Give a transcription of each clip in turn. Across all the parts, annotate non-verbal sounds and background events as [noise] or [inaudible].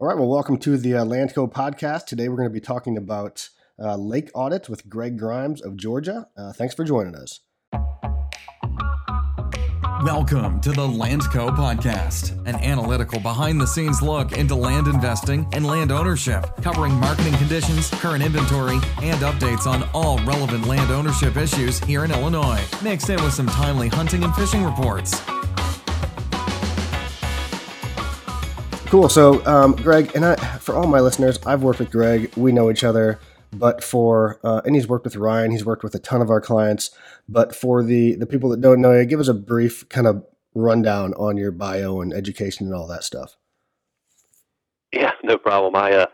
All right. Well, welcome to the uh, Landco podcast. Today we're going to be talking about uh, lake audits with Greg Grimes of Georgia. Uh, thanks for joining us. Welcome to the Landco podcast, an analytical behind the scenes look into land investing and land ownership, covering marketing conditions, current inventory, and updates on all relevant land ownership issues here in Illinois, mixed in with some timely hunting and fishing reports. Cool. So, um, Greg, and I, for all my listeners, I've worked with Greg. We know each other. But for uh, and he's worked with Ryan. He's worked with a ton of our clients. But for the the people that don't know you, give us a brief kind of rundown on your bio and education and all that stuff. Yeah, no problem. I uh,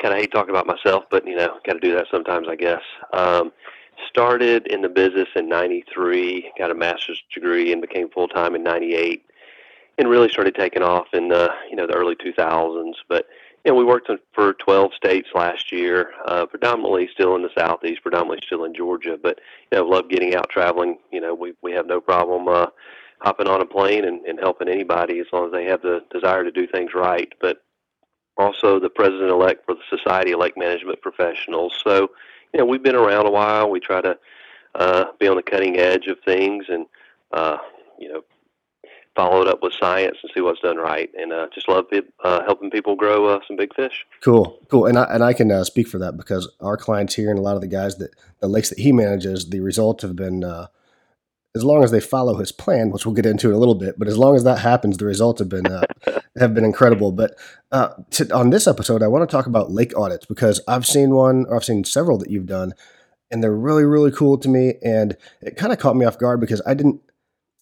kind of hate talking about myself, but you know, got to do that sometimes, I guess. Um, started in the business in '93, got a master's degree, and became full time in '98 and really started taking off in the you know the early 2000s. But you know, we worked for 12 states last year, uh, predominantly still in the southeast, predominantly still in Georgia. But you know, love getting out traveling. You know, we we have no problem uh, hopping on a plane and, and helping anybody as long as they have the desire to do things right. But also the president elect for the Society of Lake Management Professionals. So you know, we've been around a while. We try to uh, be on the cutting edge of things and uh, you know follow it up with science and see what's done right. And uh, just love it, uh, helping people grow uh, some big fish. Cool, cool. And I and I can uh, speak for that because our clients here and a lot of the guys that the lakes that he manages, the results have been. Uh, as long as they follow his plan, which we'll get into in a little bit, but as long as that happens, the results have been uh, [laughs] have been incredible. But to, on this episode, I want to talk about lake audits because I've seen one, or I've seen several that you've done, and they're really really cool to me. And it kind of caught me off guard because I didn't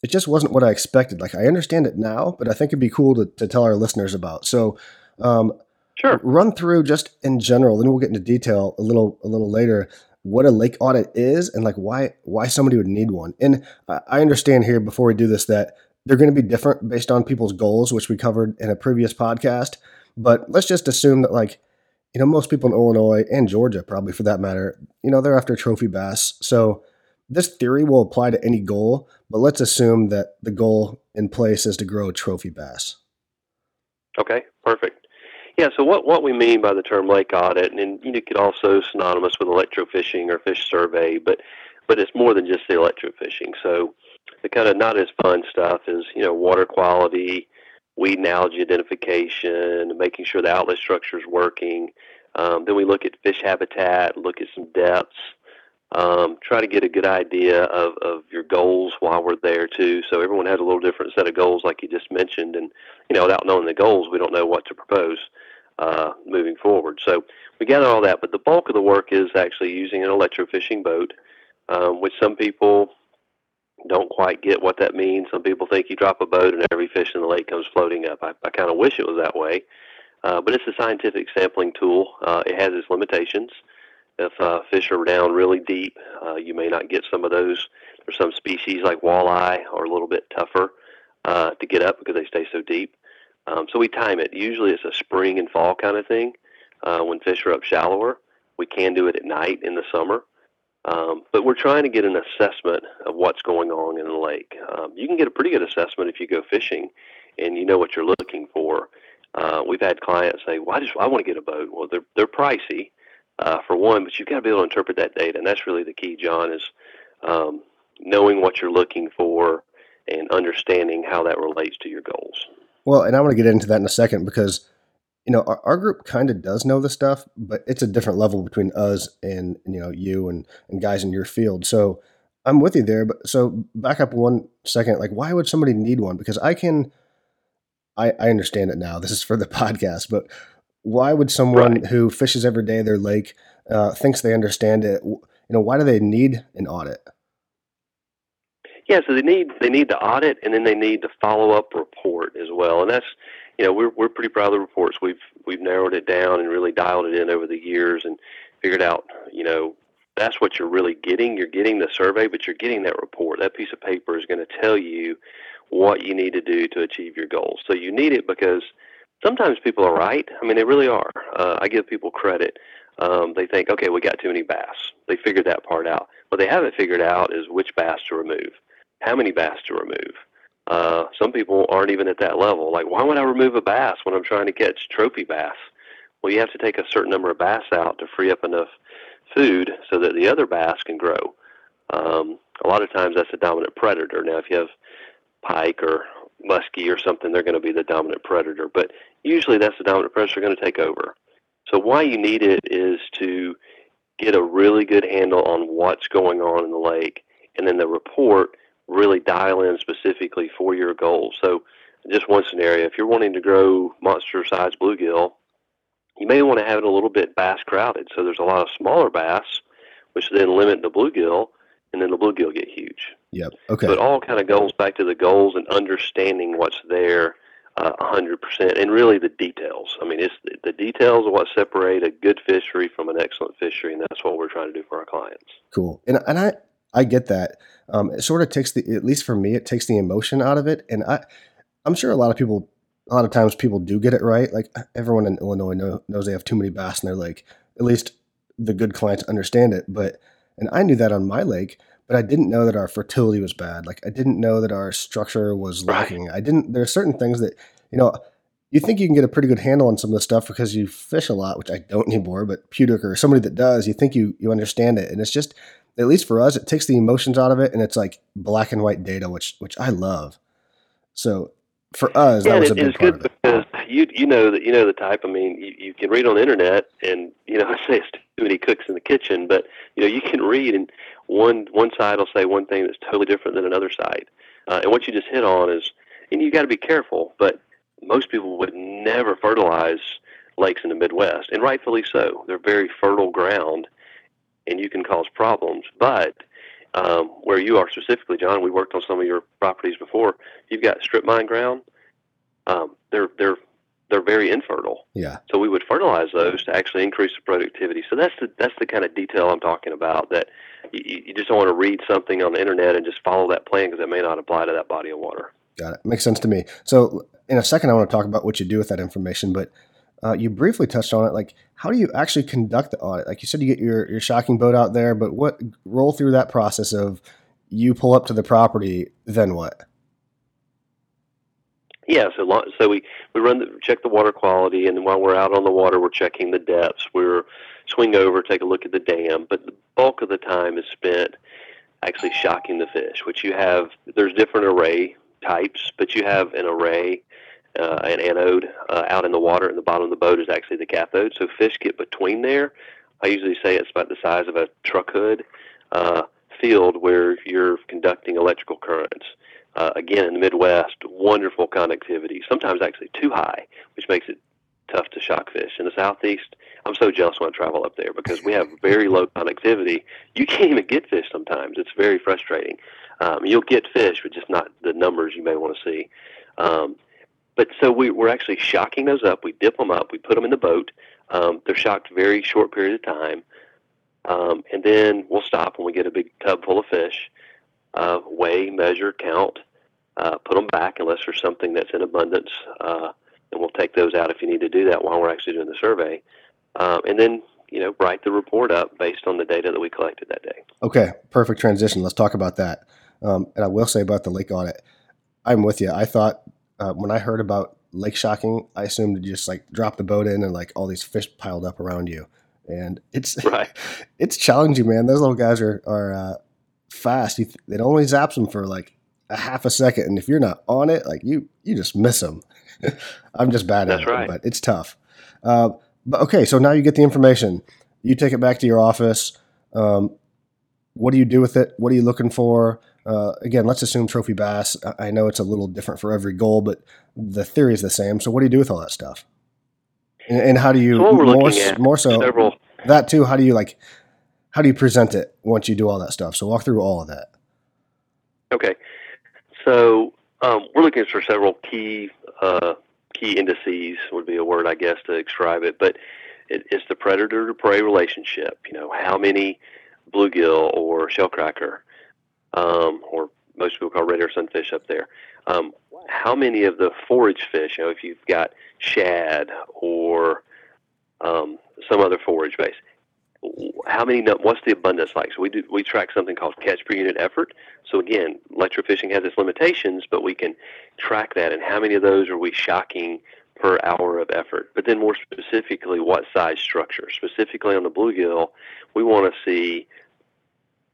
it just wasn't what I expected. Like I understand it now, but I think it'd be cool to, to tell our listeners about. So, um, sure, run through just in general, then we'll get into detail a little a little later what a lake audit is and like why why somebody would need one. And I understand here before we do this that they're going to be different based on people's goals, which we covered in a previous podcast. But let's just assume that like you know most people in Illinois and Georgia, probably for that matter, you know they're after trophy bass. So this theory will apply to any goal, but let's assume that the goal in place is to grow trophy bass. Okay, perfect. Yeah, so what, what we mean by the term lake audit, and, you could also synonymous with electrofishing or fish survey, but but it's more than just the electrofishing. So the kind of not as fun stuff is you know water quality, weed and algae identification, making sure the outlet structure is working. Um, then we look at fish habitat, look at some depths, um, try to get a good idea of, of your goals while we're there too. So everyone has a little different set of goals, like you just mentioned, and you know, without knowing the goals, we don't know what to propose uh, moving forward. So we gather all that, but the bulk of the work is actually using an electrofishing boat, um, which some people don't quite get what that means. Some people think you drop a boat and every fish in the lake comes floating up. I, I kind of wish it was that way, uh, but it's a scientific sampling tool. Uh, it has its limitations. If uh, fish are down really deep, uh, you may not get some of those. There's some species like walleye are a little bit tougher uh, to get up because they stay so deep. Um, so we time it. Usually it's a spring and fall kind of thing uh, when fish are up shallower. We can do it at night in the summer. Um, but we're trying to get an assessment of what's going on in the lake. Um, you can get a pretty good assessment if you go fishing and you know what you're looking for. Uh, we've had clients say, "Well, I just I want to get a boat." Well, they're they're pricey, uh, for one, but you've got to be able to interpret that data, and that's really the key, John, is um, knowing what you're looking for and understanding how that relates to your goals. Well, and I want to get into that in a second because you know our, our group kind of does know this stuff, but it's a different level between us and you know you and and guys in your field. So I'm with you there, but so back up one second. Like, why would somebody need one? Because I can. I, I understand it now. This is for the [laughs] podcast, but why would someone right. who fishes every day their lake uh, thinks they understand it? You know, why do they need an audit? Yeah, so they need they need the audit, and then they need the follow up report as well. And that's you know we're we're pretty proud of the reports. We've we've narrowed it down and really dialed it in over the years, and figured out you know that's what you're really getting. You're getting the survey, but you're getting that report. That piece of paper is going to tell you what you need to do to achieve your goals. So you need it because sometimes people are right. I mean, they really are. Uh, I give people credit. Um, they think, okay, we got too many bass. They figured that part out. What they haven't figured out is which bass to remove, how many bass to remove, Uh, some people aren't even at that level. Like, why would I remove a bass when I'm trying to catch trophy bass? Well, you have to take a certain number of bass out to free up enough food so that the other bass can grow. Um, a lot of times that's a dominant predator. Now, if you have pike or muskie or something, they're going to be the dominant predator. But usually that's the dominant predator going to take over. So why you need it is to get a really good handle on what's going on in the lake, and then the report really dial in specifically for your goals. So just one scenario, if you're wanting to grow monster-sized bluegill, you may want to have it a little bit bass crowded. So there's a lot of smaller bass, which then limit the bluegill, and then the bluegill get huge. Yep. Okay. It all kind of goes back to the goals and understanding what's there uh, a hundred percent, and really the details. I mean, it's the details of what separate a good fishery from an excellent fishery, and that's what we're trying to do for our clients. Cool, and and I I get that. Um, it sort of takes the at least for me, it takes the emotion out of it, and I I'm sure a lot of people. A lot of times people do get it right. Like everyone in Illinois know, knows they have too many bass in their lake. At least the good clients understand it. But and I knew that on my lake, but I didn't know that our fertility was bad. Like I didn't know that our structure was lacking. Right. I didn't. There are certain things that you know. You think you can get a pretty good handle on some of the stuff because you fish a lot, which I don't anymore. But Pudic or somebody that does, you think you you understand it, and it's just at least for us, it takes the emotions out of it, and it's like black and white data, which which I love. So for us, yeah, that was a big it's good it. because you you know that you know the type. I mean, you, you can read on the internet, and you know I [laughs] say it's too many cooks in the kitchen, but you know you can read, and one one side will say one thing that's totally different than another side. Uh, and what you just hit on is, and you got to be careful, but most people would never fertilize lakes in the Midwest, and rightfully so. They're very fertile ground, and you can cause problems. But um, where you are specifically, John, we worked on some of your properties before. You've got strip mine ground. Um, they're they're they're very infertile. Yeah. So we would fertilize those to actually increase the productivity. So that's the that's the kind of detail I'm talking about. That you, you just don't want to read something on the internet and just follow that plan because it may not apply to that body of water. Got it. Makes sense to me. So in a second, I want to talk about what you do with that information, but uh, you briefly touched on it. Like, how do you actually conduct the audit? Like you said, you get your your shocking boat out there, but what roll through that process of you pull up to the property, then what? Yeah, so so we we run the, check the water quality, and while we're out on the water, we're checking the depths. We're swing over, take a look at the dam, but the bulk of the time is spent actually shocking the fish. Which you have there's different array types, but you have an array, uh, an anode uh, out in the water, and the bottom of the boat is actually the cathode. So fish get between there. I usually say it's about the size of a truck hood uh, field where you're conducting electrical currents. Uh, again, in the Midwest, wonderful conductivity, sometimes actually too high, which makes it tough to shock fish. In the Southeast, I'm so jealous when I travel up there because we have very low [laughs] conductivity. You can't even get fish sometimes. It's very frustrating. Um, you'll get fish, but just not the numbers you may want to see. Um, but so we, we're actually shocking those up. We dip them up. We put them in the boat. Um, they're shocked very short period of time. Um, and then we'll stop when we get a big tub full of fish, uh, weigh, measure, count, uh, put them back unless there's something that's in abundance, uh, and we'll take those out if you need to do that while we're actually doing the survey. Um, and then, you know, write the report up based on the data that we collected that day. Okay, perfect transition. Let's talk about that. Um, and I will say about the lake audit, I'm with you. I thought uh, when I heard about lake shocking, I assumed to just like drop the boat in and like all these fish piled up around you. And it's [laughs] right. it's challenging, man. Those little guys are are uh, fast. You th- it only zaps them for like a half a second, and if you're not on it, like you you just miss them. [laughs] I'm just bad That's at right. it, but it's tough. Uh, but okay, so now you get the information. You take it back to your office. Um, what do you do with it? What are you looking for? Uh, again, let's assume trophy bass. I know it's a little different for every goal, but the theory is the same. So, what do you do with all that stuff? And, and how do you so more, more so several, that too? How do you like? How do you present it once you do all that stuff? So, walk through all of that. Okay, so um, we're looking for several key uh, key indices would be a word I guess to describe it, but it, it's the predator to prey relationship. You know, how many bluegill or shellcracker, um, or most people call red ear sunfish up there. Um, how many of the forage fish? You know, if you've got shad or um, some other forage base, how many? What's the abundance like? So we do we track something called catch per unit effort. So again, electrofishing has its limitations, but we can track that. And how many of those are we shocking per hour of effort? But then more specifically, what size structure? Specifically on the bluegill, we want to see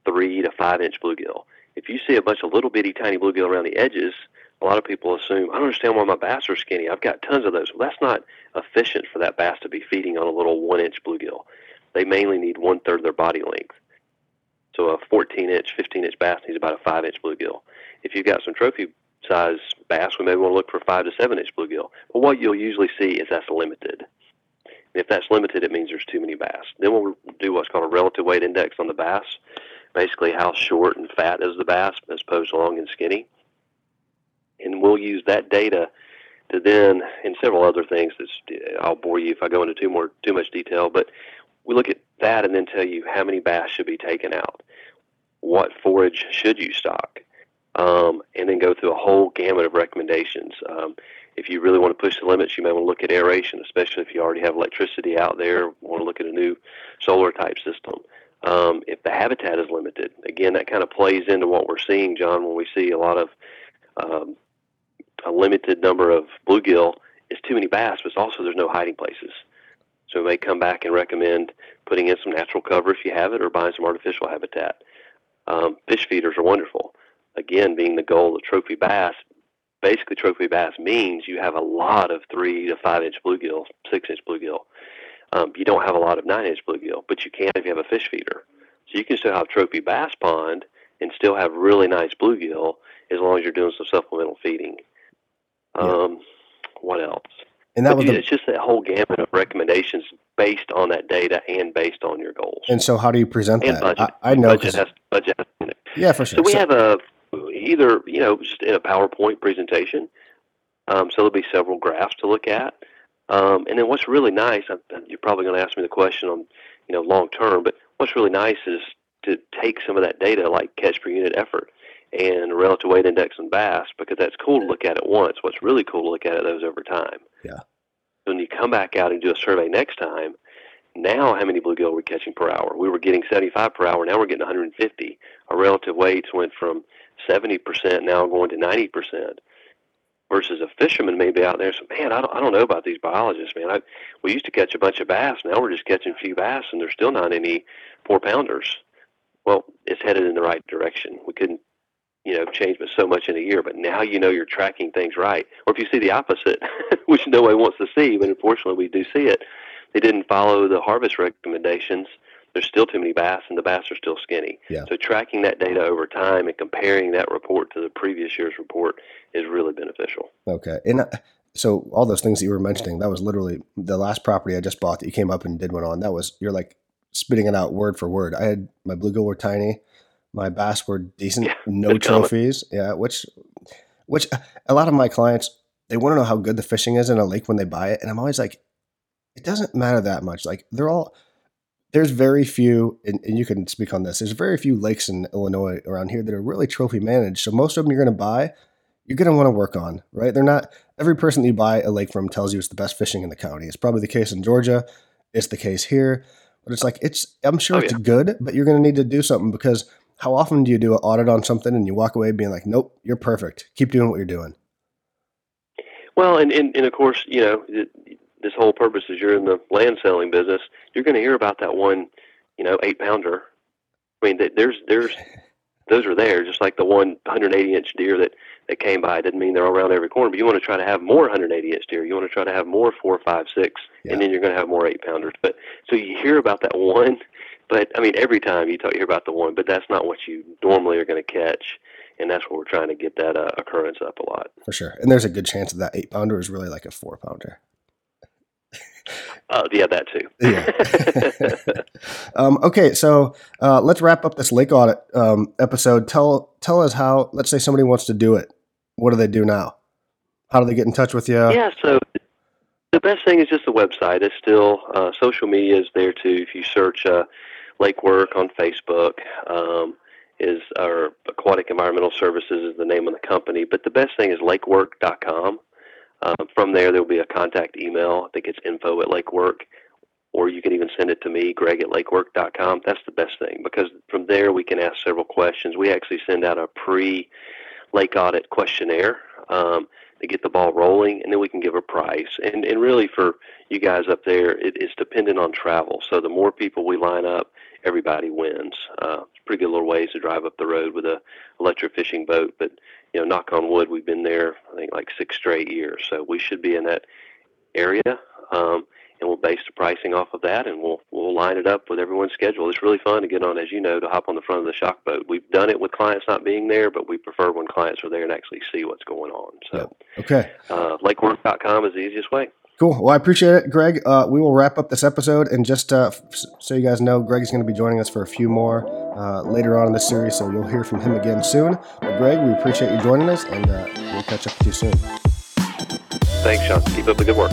three to five inch bluegill. If you see a bunch of little bitty tiny bluegill around the edges, a lot of people assume, I don't understand why my bass are skinny. I've got tons of those. Well, that's not efficient for that bass to be feeding on a little one inch bluegill. They mainly need one third of their body length. So a 14 inch, 15 inch bass needs about a 5 inch bluegill. If you've got some trophy size bass, we may want to look for 5 to 7 inch bluegill. But what you'll usually see is that's limited. And if that's limited, it means there's too many bass. Then we'll do what's called a relative weight index on the bass. Basically, how short and fat is the bass as opposed to long and skinny. And we'll use that data to then, and several other things that I'll bore you if I go into too more too much detail, but we look at that and then tell you how many bass should be taken out, what forage should you stock, um, and then go through a whole gamut of recommendations. Um, if you really want to push the limits, you may want to look at aeration, especially if you already have electricity out there. Want to look at a new solar type system. Um, if the habitat is limited, again, that kind of plays into what we're seeing, John, when we see a lot of um, a limited number of bluegill. It's too many bass, but also there's no hiding places. So we may come back and recommend putting in some natural cover if you have it, or buying some artificial habitat. Um, fish feeders are wonderful. Again, being the goal of trophy bass, basically trophy bass means you have a lot of three to five inch bluegill, six inch bluegill. Um, you don't have a lot of nine inch bluegill, but you can if you have a fish feeder. So you can still have trophy bass pond and still have really nice bluegill as long as you're doing some supplemental feeding. Um, yeah. What else? And that was the, it's just that whole gamut of recommendations based on that data and based on your goals. And so, how do you present and that? Budget. I, I know budget has budget. Has, yeah, for sure. So we so, have a either you know just in a PowerPoint presentation. Um, so there'll be several graphs to look at. Um, and then what's really nice, you're probably going to ask me the question on you know long term, but what's really nice is to take some of that data like catch per unit effort and relative weight index and bass because that's cool to look at it once. What's really cool to look at it those over time. Yeah. When you come back out and do a survey next time, now how many bluegill are we catching per hour? We were getting 75 per hour. Now we're getting 150. Our relative weights went from 70% now going to 90%. Versus a fisherman may be out there. So man, I don't, I don't know about these biologists, man. I, we used to catch a bunch of bass. Now we're just catching a few bass, and there's still not any four pounders. Well, it's headed in the right direction. We couldn't you know change but so much in a year but now you know you're tracking things right. Or if you see the opposite [laughs] which nobody wants to see but unfortunately we do see it they didn't follow the harvest recommendations. There's still too many bass and the bass are still skinny. Yeah. so tracking that data over time and comparing that report to the previous year's report is really beneficial. Okay. And uh, so all those things that you were mentioning that was literally the last property i just bought that you came up and did one on that was you're like spitting it out word for word. I had my bluegill were tiny my bass were decent, yeah, no trophies. Yeah, which which a lot of my clients they want to know how good the fishing is in a lake when they buy it, and I'm always like, it doesn't matter that much. Like they're all there's very few, and, and you can speak on this. There's very few lakes in Illinois around here that are really trophy managed. So most of them you're going to buy, you're going to want to work on, right? They're not every person that you buy a lake from tells you it's the best fishing in the county. It's probably the case in Georgia. It's the case here, but it's like it's. I'm sure oh, it's yeah. good, but you're going to need to do something because how often do you do an audit on something and you walk away being like, nope, you're perfect. Keep doing what you're doing. Well, and, and, and of course, you know, it, this whole purpose is you're in the land selling business. You're going to hear about that one, you know, eight pounder. I mean, there's, there's, [laughs] those are there, just like the one 180 inch deer that, that came by. Doesn't mean they're all around every corner, but you want to try to have more 180 inch deer. You want to try to have more four, five, six, Yeah. and then you're going to have more eight pounders. But so you hear about that one, but I mean, every time you talk, you hear about the one, but that's not what you normally are going to catch, and that's what we're trying to get that uh, occurrence up a lot. For sure. And there's a good chance that that eight pounder is really like a four pounder. Uh, yeah, that too. Yeah. [laughs] um, okay, so uh, let's wrap up this lake audit um, episode. Tell tell us how. Let's say somebody wants to do it. What do they do now? How do they get in touch with you? Yeah, so the best thing is just the website. It's still uh, social media is there too. If you search uh, Lake Work on Facebook, um, is our Aquatic Environmental Services is the name of the company. But the best thing is lakework.com. Um, from there, there will be a contact email. I think it's info at lakework. or you can even send it to me, greg at lakework.com. That's the best thing because from there we can ask several questions. We actually send out a pre lake audit questionnaire um, to get the ball rolling, and then we can give a price. And, and really, for you guys up there, it, it's dependent on travel. So the more people we line up, everybody wins. Uh, it's pretty good little ways to drive up the road with a electric fishing boat, but you know, knock on wood, we've been there I think like six straight years, so we should be in that area. Um, and we'll base the pricing off of that, and we'll we'll line it up with everyone's schedule. It's really fun to get on, as you know, to hop on the front of the shock boat. We've done it with clients not being there, but we prefer when clients are there and actually see what's going on. So, okay, uh, lakework.com is the easiest way. Cool. Well, I appreciate it, Greg. Uh, we will wrap up this episode, and just uh, so you guys know, Greg is going to be joining us for a few more uh, later on in the series, so you'll hear from him again soon. But Greg, we appreciate you joining us, and uh, we'll catch up with you soon. Thanks, Sean. Keep up the good work.